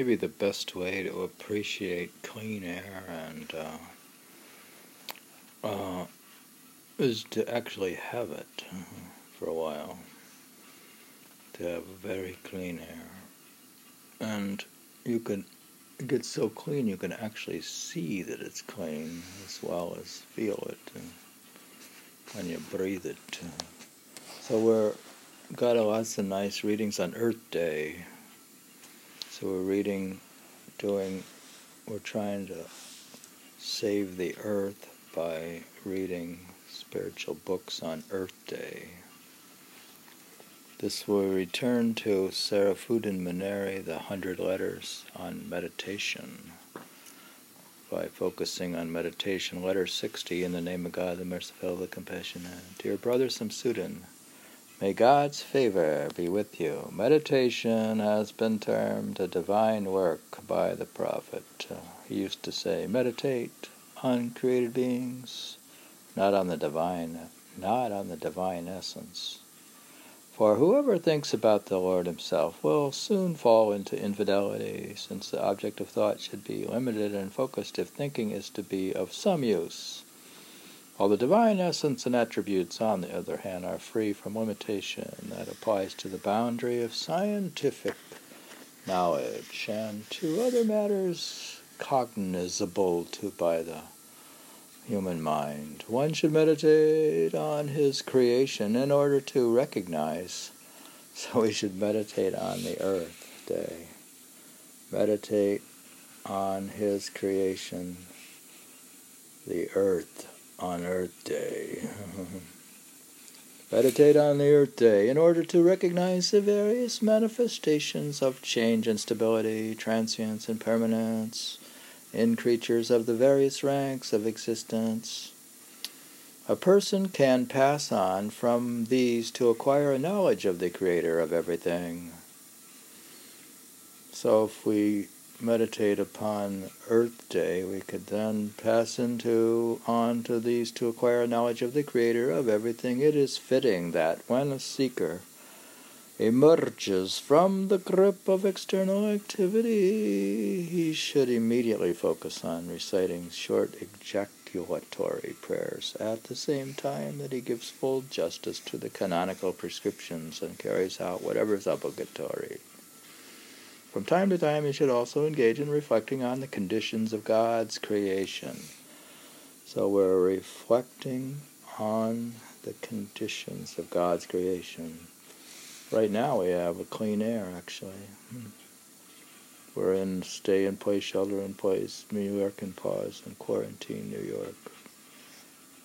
maybe the best way to appreciate clean air and uh, uh, is to actually have it uh, for a while. To have very clean air, and you can get so clean you can actually see that it's clean as well as feel it uh, when you breathe it. So we're got lots of nice readings on Earth Day. So we're reading, doing, we're trying to save the earth by reading spiritual books on Earth Day. This will return to Sharafuddin Maneri, the Hundred Letters on Meditation, by focusing on meditation. Letter 60, in the name of God, the merciful, the compassionate. Dear Brother Shamsuddin, May God's favor be with you. Meditation has been termed a divine work by the prophet. He used to say, meditate on created beings, not on the divine, not on the divine essence. For whoever thinks about the Lord himself will soon fall into infidelity, since the object of thought should be limited and focused if thinking is to be of some use. While the divine essence and attributes, on the other hand, are free from limitation that applies to the boundary of scientific knowledge and to other matters cognizable to by the human mind. One should meditate on his creation in order to recognize. So we should meditate on the earth day. Meditate on his creation, the earth on Earth Day. Meditate on the Earth Day in order to recognize the various manifestations of change and stability, transience and permanence in creatures of the various ranks of existence. A person can pass on from these to acquire a knowledge of the Creator of everything. So if we meditate upon Earth Day, we could then pass into on to these to acquire a knowledge of the Creator of everything. It is fitting that when a seeker emerges from the grip of external activity, he should immediately focus on reciting short ejaculatory prayers at the same time that he gives full justice to the canonical prescriptions and carries out whatever is obligatory. From time to time, you should also engage in reflecting on the conditions of God's creation. So we're reflecting on the conditions of God's creation. Right now, we have a clean air, actually. Hmm. We're in stay in place, shelter in place, New York in pause, and quarantine, New York,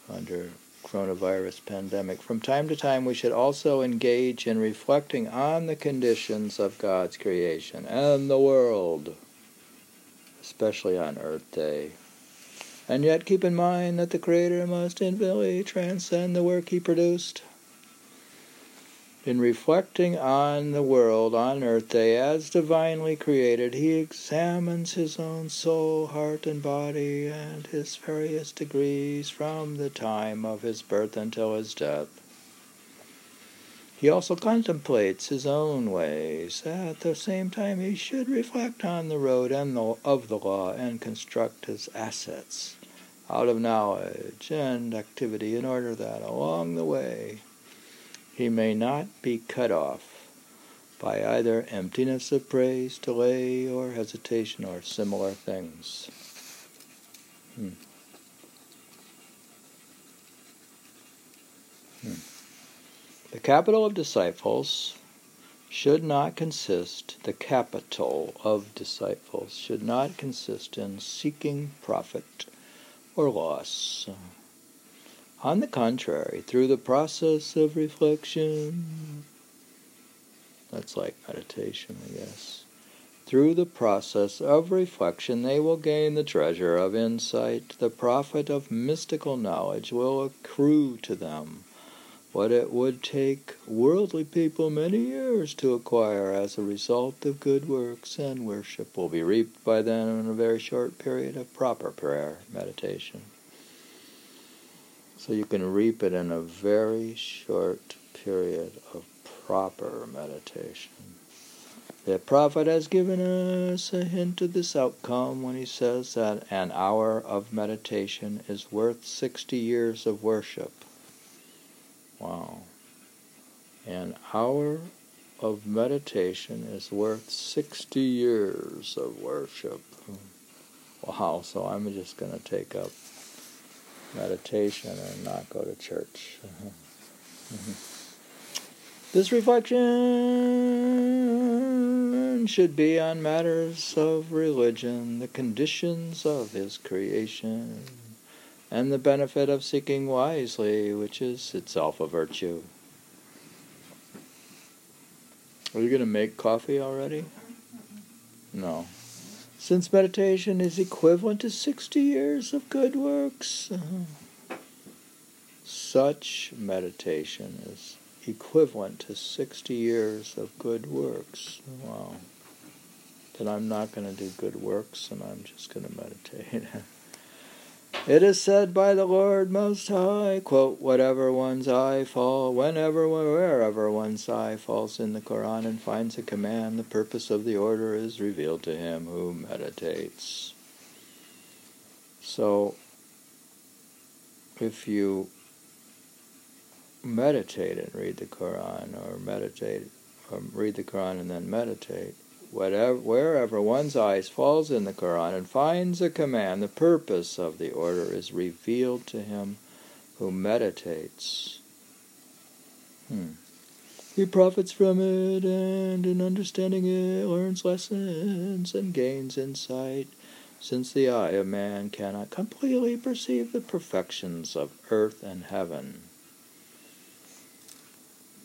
under coronavirus pandemic. From time to time, we should also engage in reflecting on the conditions of God's creation and the world, especially on Earth Day. And yet keep in mind that the Creator must infinitely transcend the work He produced. In reflecting on the world on Earth Day as divinely created, he examines his own soul, heart, and body, and his various degrees from the time of his birth until his death. He also contemplates his own ways. At the same time, he should reflect on the road and the, of the law and construct his assets out of knowledge and activity in order that along the way he may not be cut off by either emptiness of praise, delay, or hesitation, or similar things. Hmm. Hmm. The capital of disciples should not consist, the capital of disciples should not consist in seeking profit or loss. On the contrary, through the process of reflection, that's like meditation, I guess. Through the process of reflection, they will gain the treasure of insight. The profit of mystical knowledge will accrue to them what it would take worldly people many years to acquire as a result of good works and worship will be reaped by them in a very short period of proper prayer meditation. So you can reap it in a very short period of proper meditation. The prophet has given us a hint of this outcome when he says that an hour of meditation is worth 60 years of worship. Wow. An hour of meditation is worth 60 years of worship. Wow, so I'm just going to take up meditation and not go to church. Mm-hmm. This reflection should be on matters of religion, the conditions of his creation, and the benefit of seeking wisely, which is itself a virtue. Are you going to make coffee already? No. Since meditation is equivalent to 60 years of good works, such meditation is equivalent to 60 years of good works. Wow. Then I'm not going to do good works and I'm just going to meditate. it is said by the Lord Most High, quote, whatever one's eye fall, whenever, wherever one's eye falls in the Quran and finds a command, the purpose of the order is revealed to him who meditates. So, if you meditate and read the Quran, or meditate, or read the Quran and then meditate, whatever, wherever one's eyes falls in the Quran and finds a command, the purpose of the order is revealed to him who meditates. Hmm. He profits from it, and in understanding it, learns lessons and gains insight, since the eye of man cannot completely perceive the perfections of earth and heaven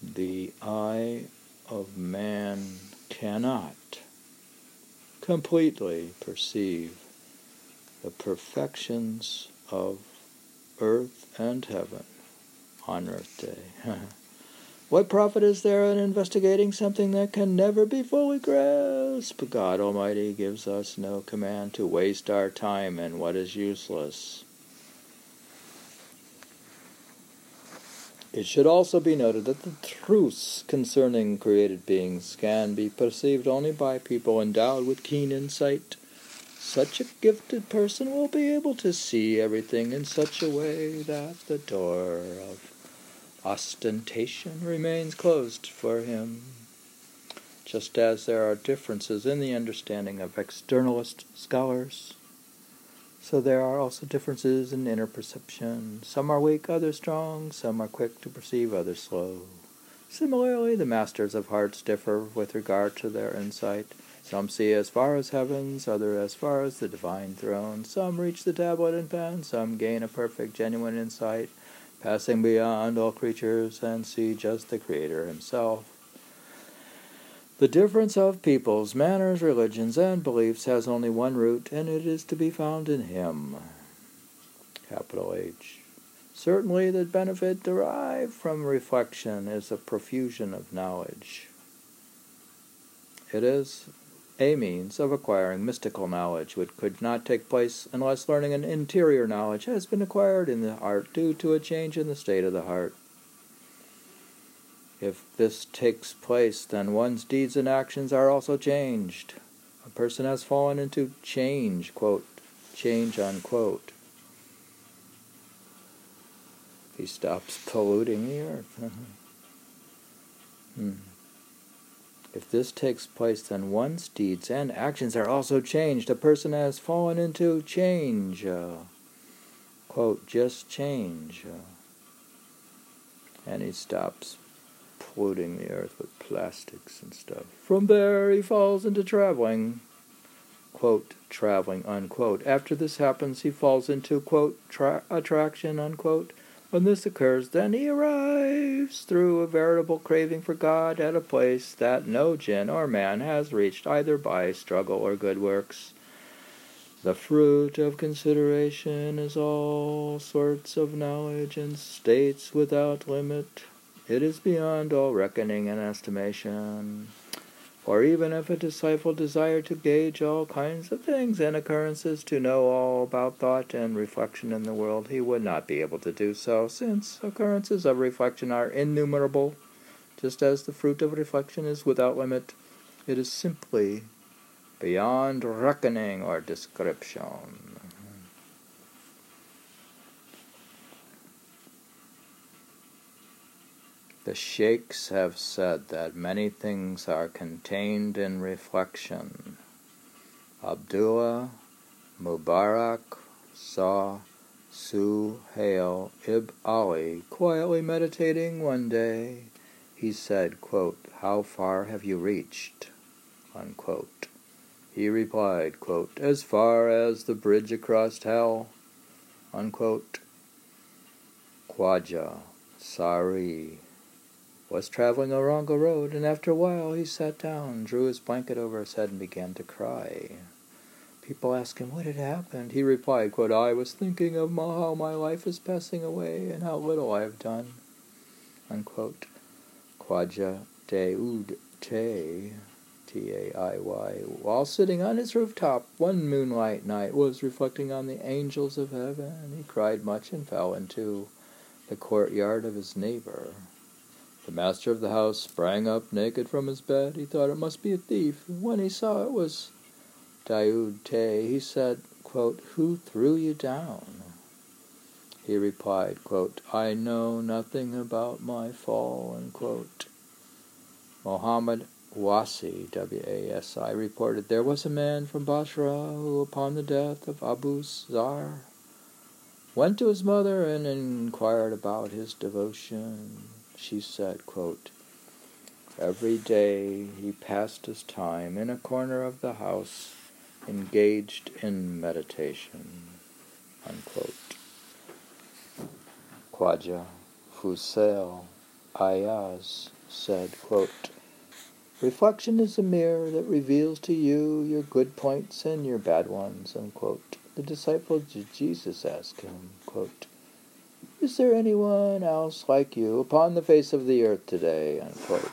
the eye of man cannot completely perceive the perfections of earth and heaven on Earth Day. what profit is there in investigating something that can never be fully grasped? God Almighty gives us no command to waste our time in what is useless. It should also be noted that the truths concerning created beings can be perceived only by people endowed with keen insight. Such a gifted person will be able to see everything in such a way that the door of ostentation remains closed for him. Just as there are differences in the understanding of externalist scholars so there are also differences in inner perception. Some are weak, others strong. Some are quick to perceive, others slow. Similarly, the masters of hearts differ with regard to their insight. Some see as far as heavens, others as far as the divine throne. Some reach the tablet and pen. Some gain a perfect, genuine insight, passing beyond all creatures and see just the Creator Himself. The difference of peoples, manners, religions, and beliefs has only one root, and it is to be found in Him. Capital H. Certainly, the benefit derived from reflection is a profusion of knowledge. It is a means of acquiring mystical knowledge, which could not take place unless learning an interior knowledge has been acquired in the heart due to a change in the state of the heart. If this takes place, then one's deeds and actions are also changed. A person has fallen into change, quote, change, unquote. He stops polluting the earth. hmm. If this takes place, then one's deeds and actions are also changed. A person has fallen into change. Uh, quote, just change. Uh, and he stops polluting the earth with plastics and stuff. From there, he falls into traveling. Quote, traveling, unquote. After this happens, he falls into, quote, tra- attraction, unquote. When this occurs, then he arrives through a veritable craving for God at a place that no jinn or man has reached either by struggle or good works. The fruit of consideration is all sorts of knowledge and states without limit. It is beyond all reckoning and estimation. For even if a disciple desired to gauge all kinds of things and occurrences, to know all about thought and reflection in the world, he would not be able to do so, since occurrences of reflection are innumerable, just as the fruit of reflection is without limit. It is simply beyond reckoning or description. The sheikhs have said that many things are contained in reflection. Abdullah Mubarak saw Suhail ibn Ali quietly meditating one day. He said, quote, How far have you reached? Unquote. He replied, quote, As far as the bridge across hell. Unquote. Khwaja Sari was traveling along a road, and after a while he sat down, drew his blanket over his head, and began to cry. People asked him what had happened. He replied, quote, I was thinking of how my life is passing away and how little I have done. Unquote. Khwaja Daoud Tay, T-A-I-Y, while sitting on his rooftop one moonlight night, was reflecting on the angels of heaven. He cried much and fell into the courtyard of his neighbor. The master of the house sprang up naked from his bed. He thought it must be a thief. When he saw it was Daoud Tay, he said, quote, Who threw you down? He replied, quote, I know nothing about my fall, unquote. Muhammad Wasi, W-A-S-I, reported, There was a man from Basra who, upon the death of Abu Zar, went to his mother and inquired about his devotion. She said, quote, Every day he passed his time in a corner of the house engaged in meditation. Unquote. Khwaja Fusail Ayaz said, quote, Reflection is a mirror that reveals to you your good points and your bad ones. Unquote. The disciples of Jesus asked him, quote, Is there anyone else like you upon the face of the earth today? Unquote.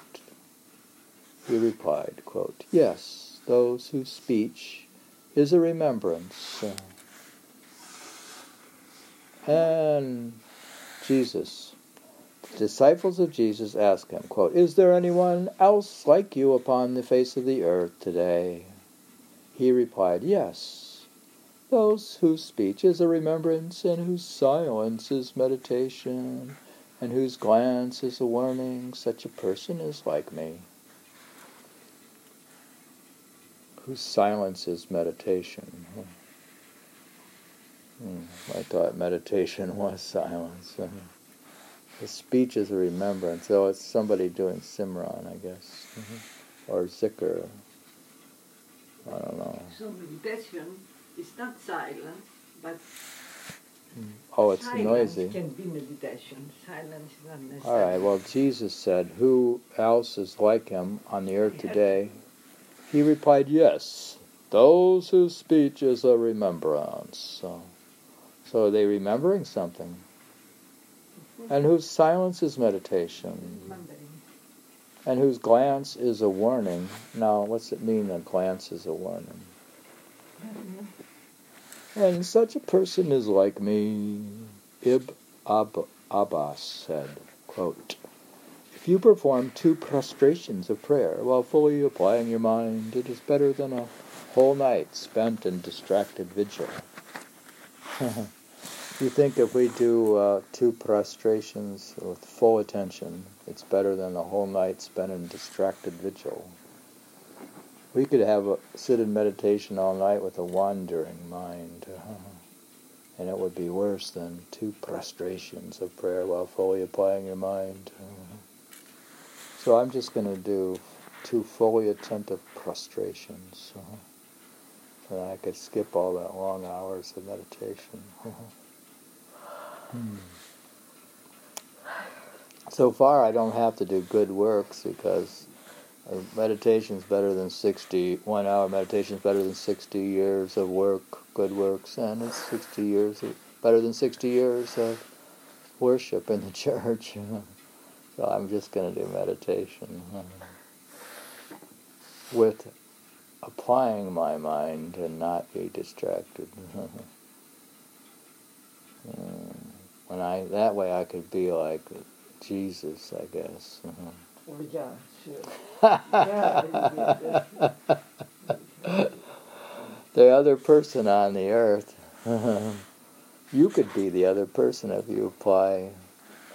He replied, quote, Yes, those whose speech is a remembrance. And Jesus, the disciples of Jesus ask him, quote, Is there anyone else like you upon the face of the earth today? He replied, Yes, those whose speech is a remembrance and whose silence is meditation and whose glance is a warning, such a person is like me. whose silence is meditation. Hmm. I thought meditation was silence. the speech is a remembrance, though it's somebody doing Simran, I guess, mm-hmm. or Zikr. I don't know. So meditation is not silent, but Oh, it's silence noisy. can be meditation. Silence is not necessary. All right. Well, Jesus said, "Who else is like him on the earth today?" He replied, Yes, those whose speech is a remembrance. So, so are they remembering something? And whose silence is meditation? And whose glance is a warning. Now, what's it mean that glance is a warning? And such a person is like me, Ibn Ab- Abbas said, quote, if you perform two prostrations of prayer while fully applying your mind, it is better than a whole night spent in distracted vigil. you think if we do uh, two prostrations with full attention, it's better than a whole night spent in distracted vigil. We could have a, sit in meditation all night with a wandering mind, and it would be worse than two prostrations of prayer while fully applying your mind. So I'm just going to do two fully attentive prostrations. Uh-huh. So I could skip all that long hours of meditation. hmm. So far, I don't have to do good works because meditation is better than 60, one hour meditation is better than 60 years of work, good works, and it's 60 years, of, better than 60 years of worship in the church. So I'm just going to do meditation uh, with applying my mind and not be distracted. when I that way I could be like Jesus, I guess. Oh yeah, the other person on the earth. you could be the other person if you apply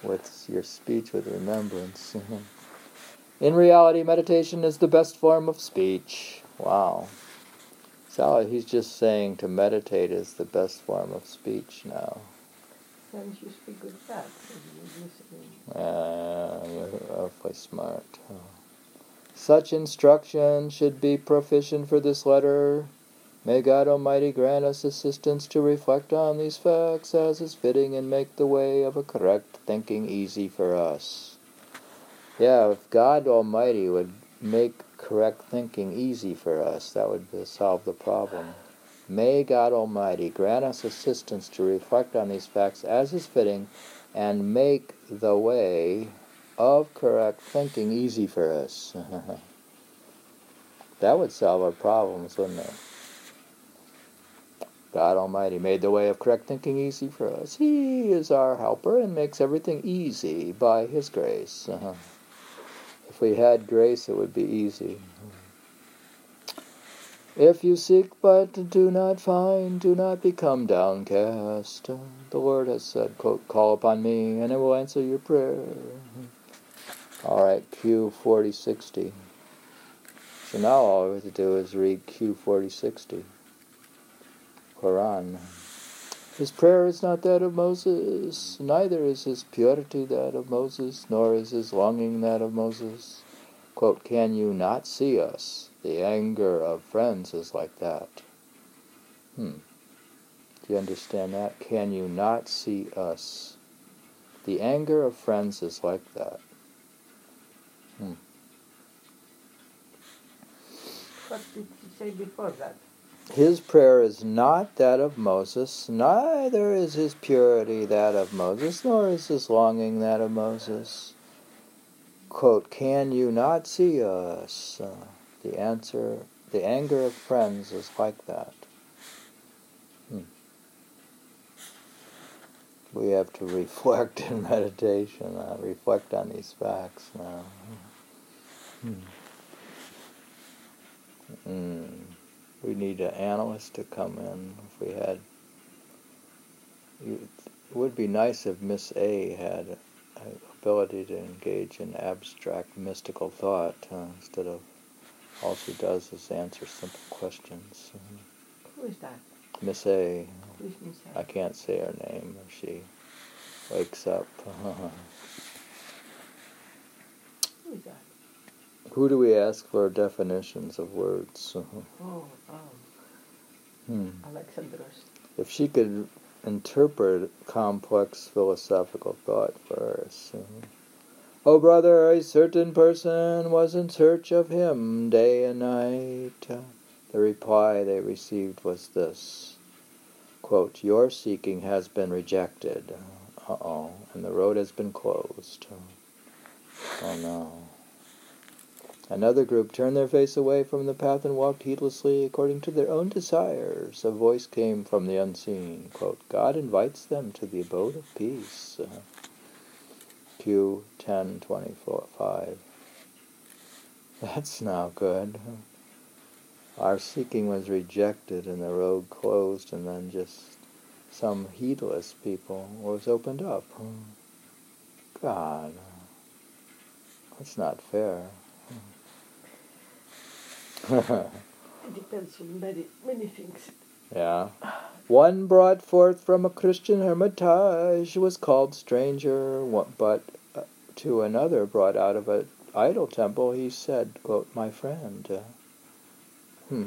with your speech with remembrance. In reality, meditation is the best form of speech. Wow. So he's just saying to meditate is the best form of speech now. Then you speak with that. You're uh, awfully smart. Such instruction should be proficient for this letter. May God Almighty grant us assistance to reflect on these facts as is fitting and make the way of a correct thinking easy for us. Yeah, if God Almighty would make correct thinking easy for us, that would solve the problem. May God Almighty grant us assistance to reflect on these facts as is fitting and make the way of correct thinking easy for us. that would solve our problems, wouldn't it? God Almighty made the way of correct thinking easy for us. He is our helper and makes everything easy by His grace. If we had grace, it would be easy. If you seek but do not find, do not become downcast. The Lord has said, quote, Call upon me, and I will answer your prayer. All right, Q 4060. So now all we have to do is read Q 4060. Quran. His prayer is not that of Moses, neither is his purity that of Moses, nor is his longing that of Moses. Quote, Can you not see us? The anger of friends is like that. Hmm. Do you understand that? Can you not see us? The anger of friends is like that. What did he say before that? His prayer is not that of Moses, neither is his purity that of Moses, nor is his longing that of Moses. Quote, Can you not see us? Uh, the answer, the anger of friends is like that. Hmm. We have to reflect in meditation, uh, reflect on these facts now. Hmm. Hmm we need an analyst to come in. If we had, it would be nice if Miss A had ability to engage in abstract mystical thought uh, instead of all she does is answer simple questions. Who is that? Miss A. Who is Miss A? I can't say her name if she wakes up. Who is that? Who do we ask for definitions of words? Oh, oh. Hmm. Alexandros. If she could interpret complex philosophical thought for us. Oh, brother, a certain person was in search of him day and night. The reply they received was this quote, Your seeking has been rejected. Uh oh, and the road has been closed. Oh no. Another group turned their face away from the path and walked heedlessly according to their own desires. A voice came from the unseen. Quote, God invites them to the abode of peace. Uh, Q 1025. That's now good. Our seeking was rejected and the road closed, and then just some heedless people was opened up. God, that's not fair. It depends on many, many things. Yeah. One brought forth from a Christian hermitage was called stranger, but uh, to another brought out of an idol temple he said, quote, my friend. Hmm.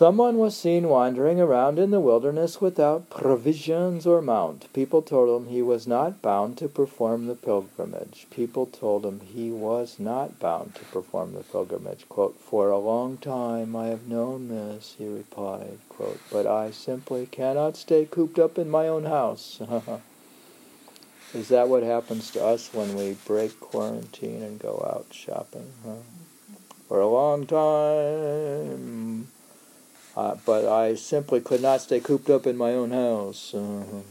Someone was seen wandering around in the wilderness without provisions or mount. People told him he was not bound to perform the pilgrimage. People told him he was not bound to perform the pilgrimage. Quote, For a long time I have known this, he replied, quote, but I simply cannot stay cooped up in my own house. Is that what happens to us when we break quarantine and go out shopping? Huh? For a long time uh, but I simply could not stay cooped up in my own house. Uh,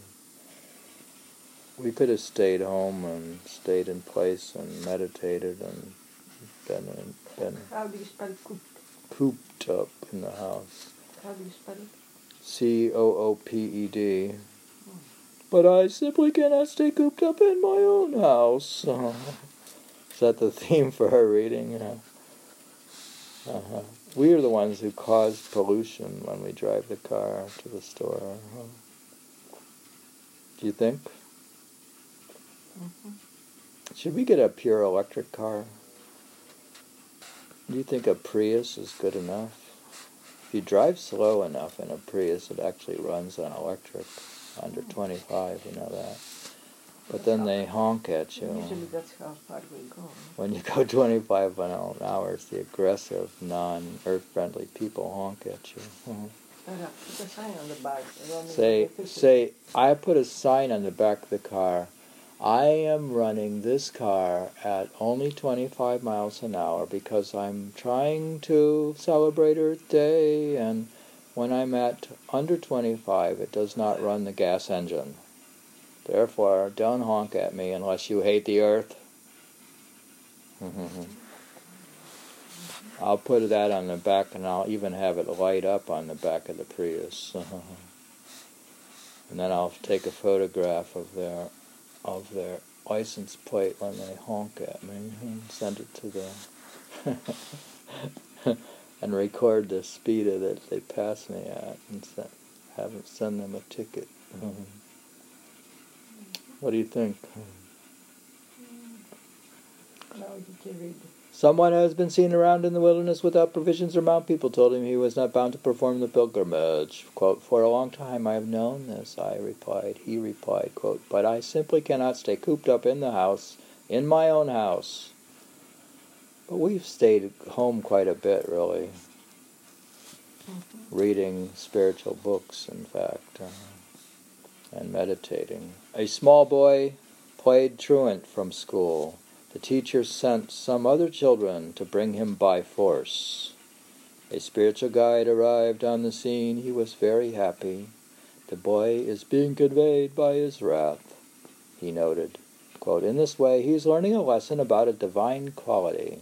we could have stayed home and stayed in place and meditated and been been How do you spell coop? cooped up in the house. How do you spell it? C O O P E D. But I simply cannot stay cooped up in my own house. Is that the theme for her reading? Uh-huh. We are the ones who cause pollution when we drive the car to the store. Do you think? Mm-hmm. Should we get a pure electric car? Do you think a Prius is good enough? If you drive slow enough in a Prius, it actually runs on electric under 25, you know that. But then they honk at you. Usually that's how far we go. When you go 25 miles an hour, it's the aggressive, non-earth friendly people honk at you. Uh-huh. Tara, put a sign on the back. running Say, say, I put a sign on the back of the car. I am running this car at only 25 miles an hour because I'm trying to celebrate Earth Day, and when I'm at under 25, it does not run the gas engine. Therefore, don't honk at me unless you hate the Earth. I'll put that on the back, and I'll even have it light up on the back of the Prius. and then I'll take a photograph of their of their license plate when they honk at me and send it to them. and record the speed that they pass me at and send, have send them a ticket. What do you think? Now you can read. Someone has been seen around in the wilderness without provisions or mount. People told him he was not bound to perform the pilgrimage. Quote, For a long time I have known this, I replied. He replied, quote, But I simply cannot stay cooped up in the house, in my own house. But we've stayed home quite a bit, really. Reading spiritual books, in fact, uh, and meditating. A small boy played truant from school. The teacher sent some other children to bring him by force. A spiritual guide arrived on the scene. He was very happy. The boy is being conveyed by his wrath, he noted. Quote, In this way, he is learning a lesson about a divine quality.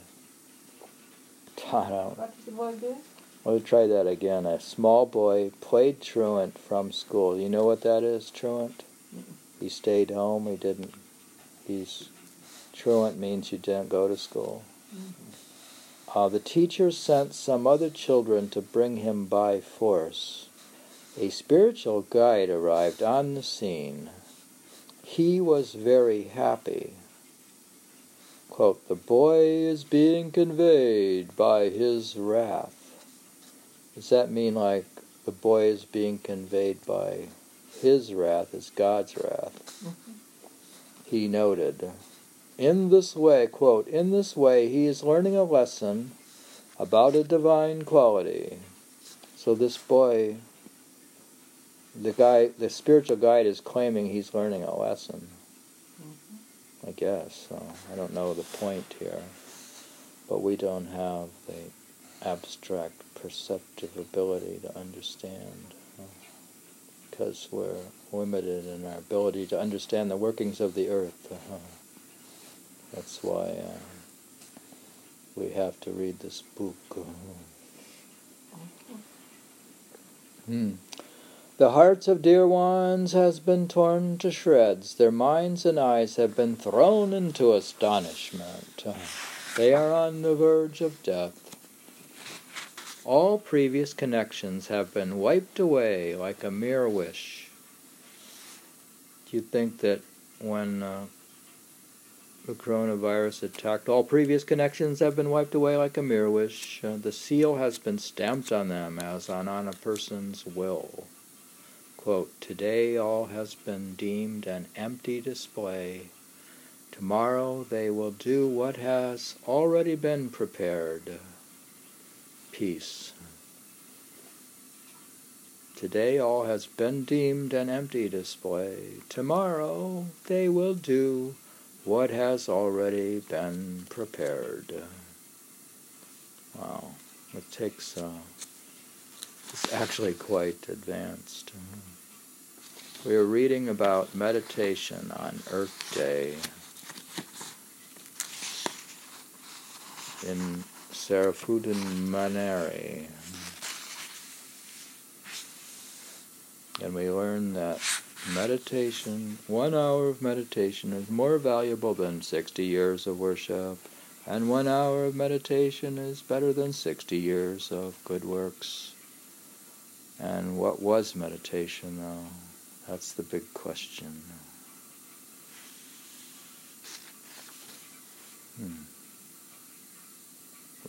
I don't What is the boy doing? We'll try that again. A small boy played truant from school. You know what that is, truant? He stayed home. He didn't. He's truant means you didn't go to school. Uh, the teacher sent some other children to bring him by force. A spiritual guide arrived on the scene. He was very happy. Quote, the boy is being conveyed by his wrath. Does that mean like the boy is being conveyed by his wrath is God's wrath? He noted. In this way, quote, in this way he is learning a lesson about a divine quality. So this boy, the guy, the spiritual guide is claiming he's learning a lesson. I guess. So I don't know the point here. But we don't have the abstract perceptive ability to understand because we're limited in our ability to understand the workings of the earth. Uh, that's why uh, we have to read this book. Hmm. The hearts of dear ones has been torn to shreds. Their minds and eyes have been thrown into astonishment. Uh, They are on the verge of death. All previous connections have been wiped away like a mere wish. Do you think that when uh, the coronavirus attacked, all previous connections have been wiped away like a mere wish? Uh, the seal has been stamped on them as on, on a person's will. Quote, Today all has been deemed an empty display. Tomorrow they will do what has already been prepared. Peace. Today all has been deemed an empty display. Tomorrow they will do what has already been prepared. Wow, it takes, uh, it's actually quite advanced. We are reading about meditation on Earth Day in Sharafuddin Maneri. And we learn that meditation, one hour of meditation, is more valuable than 60 years of worship, and one hour of meditation is better than 60 years of good works. And what was meditation, though? That's the big question. Hmm.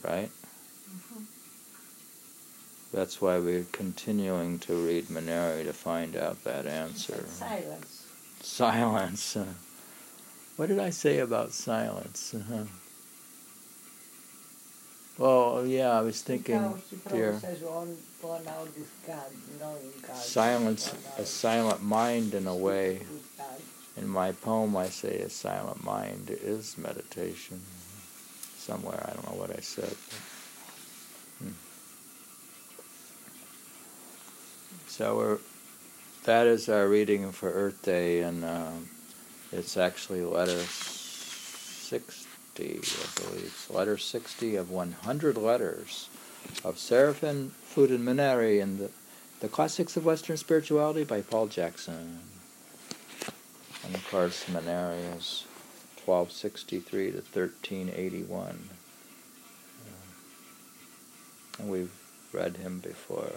Right? Mm-hmm. That's why we're continuing to read Maneri to find out that answer. Silence. Silence. Uh, what did I say about silence? Uh-huh. Well, yeah, I was thinking here. Silence, a silent mind in a way. In my poem, I say a silent mind is meditation. Somewhere, I don't know what I said. Hmm. So that is our reading for Earth Day, and um, it's actually letter 60, I believe. Letter 60 of 100 letters of Sharafuddin Maneri in the, the Classics of Western Spirituality by Paul Jackson. And of course, Maneri is 1263 to 1381. And we've read him before.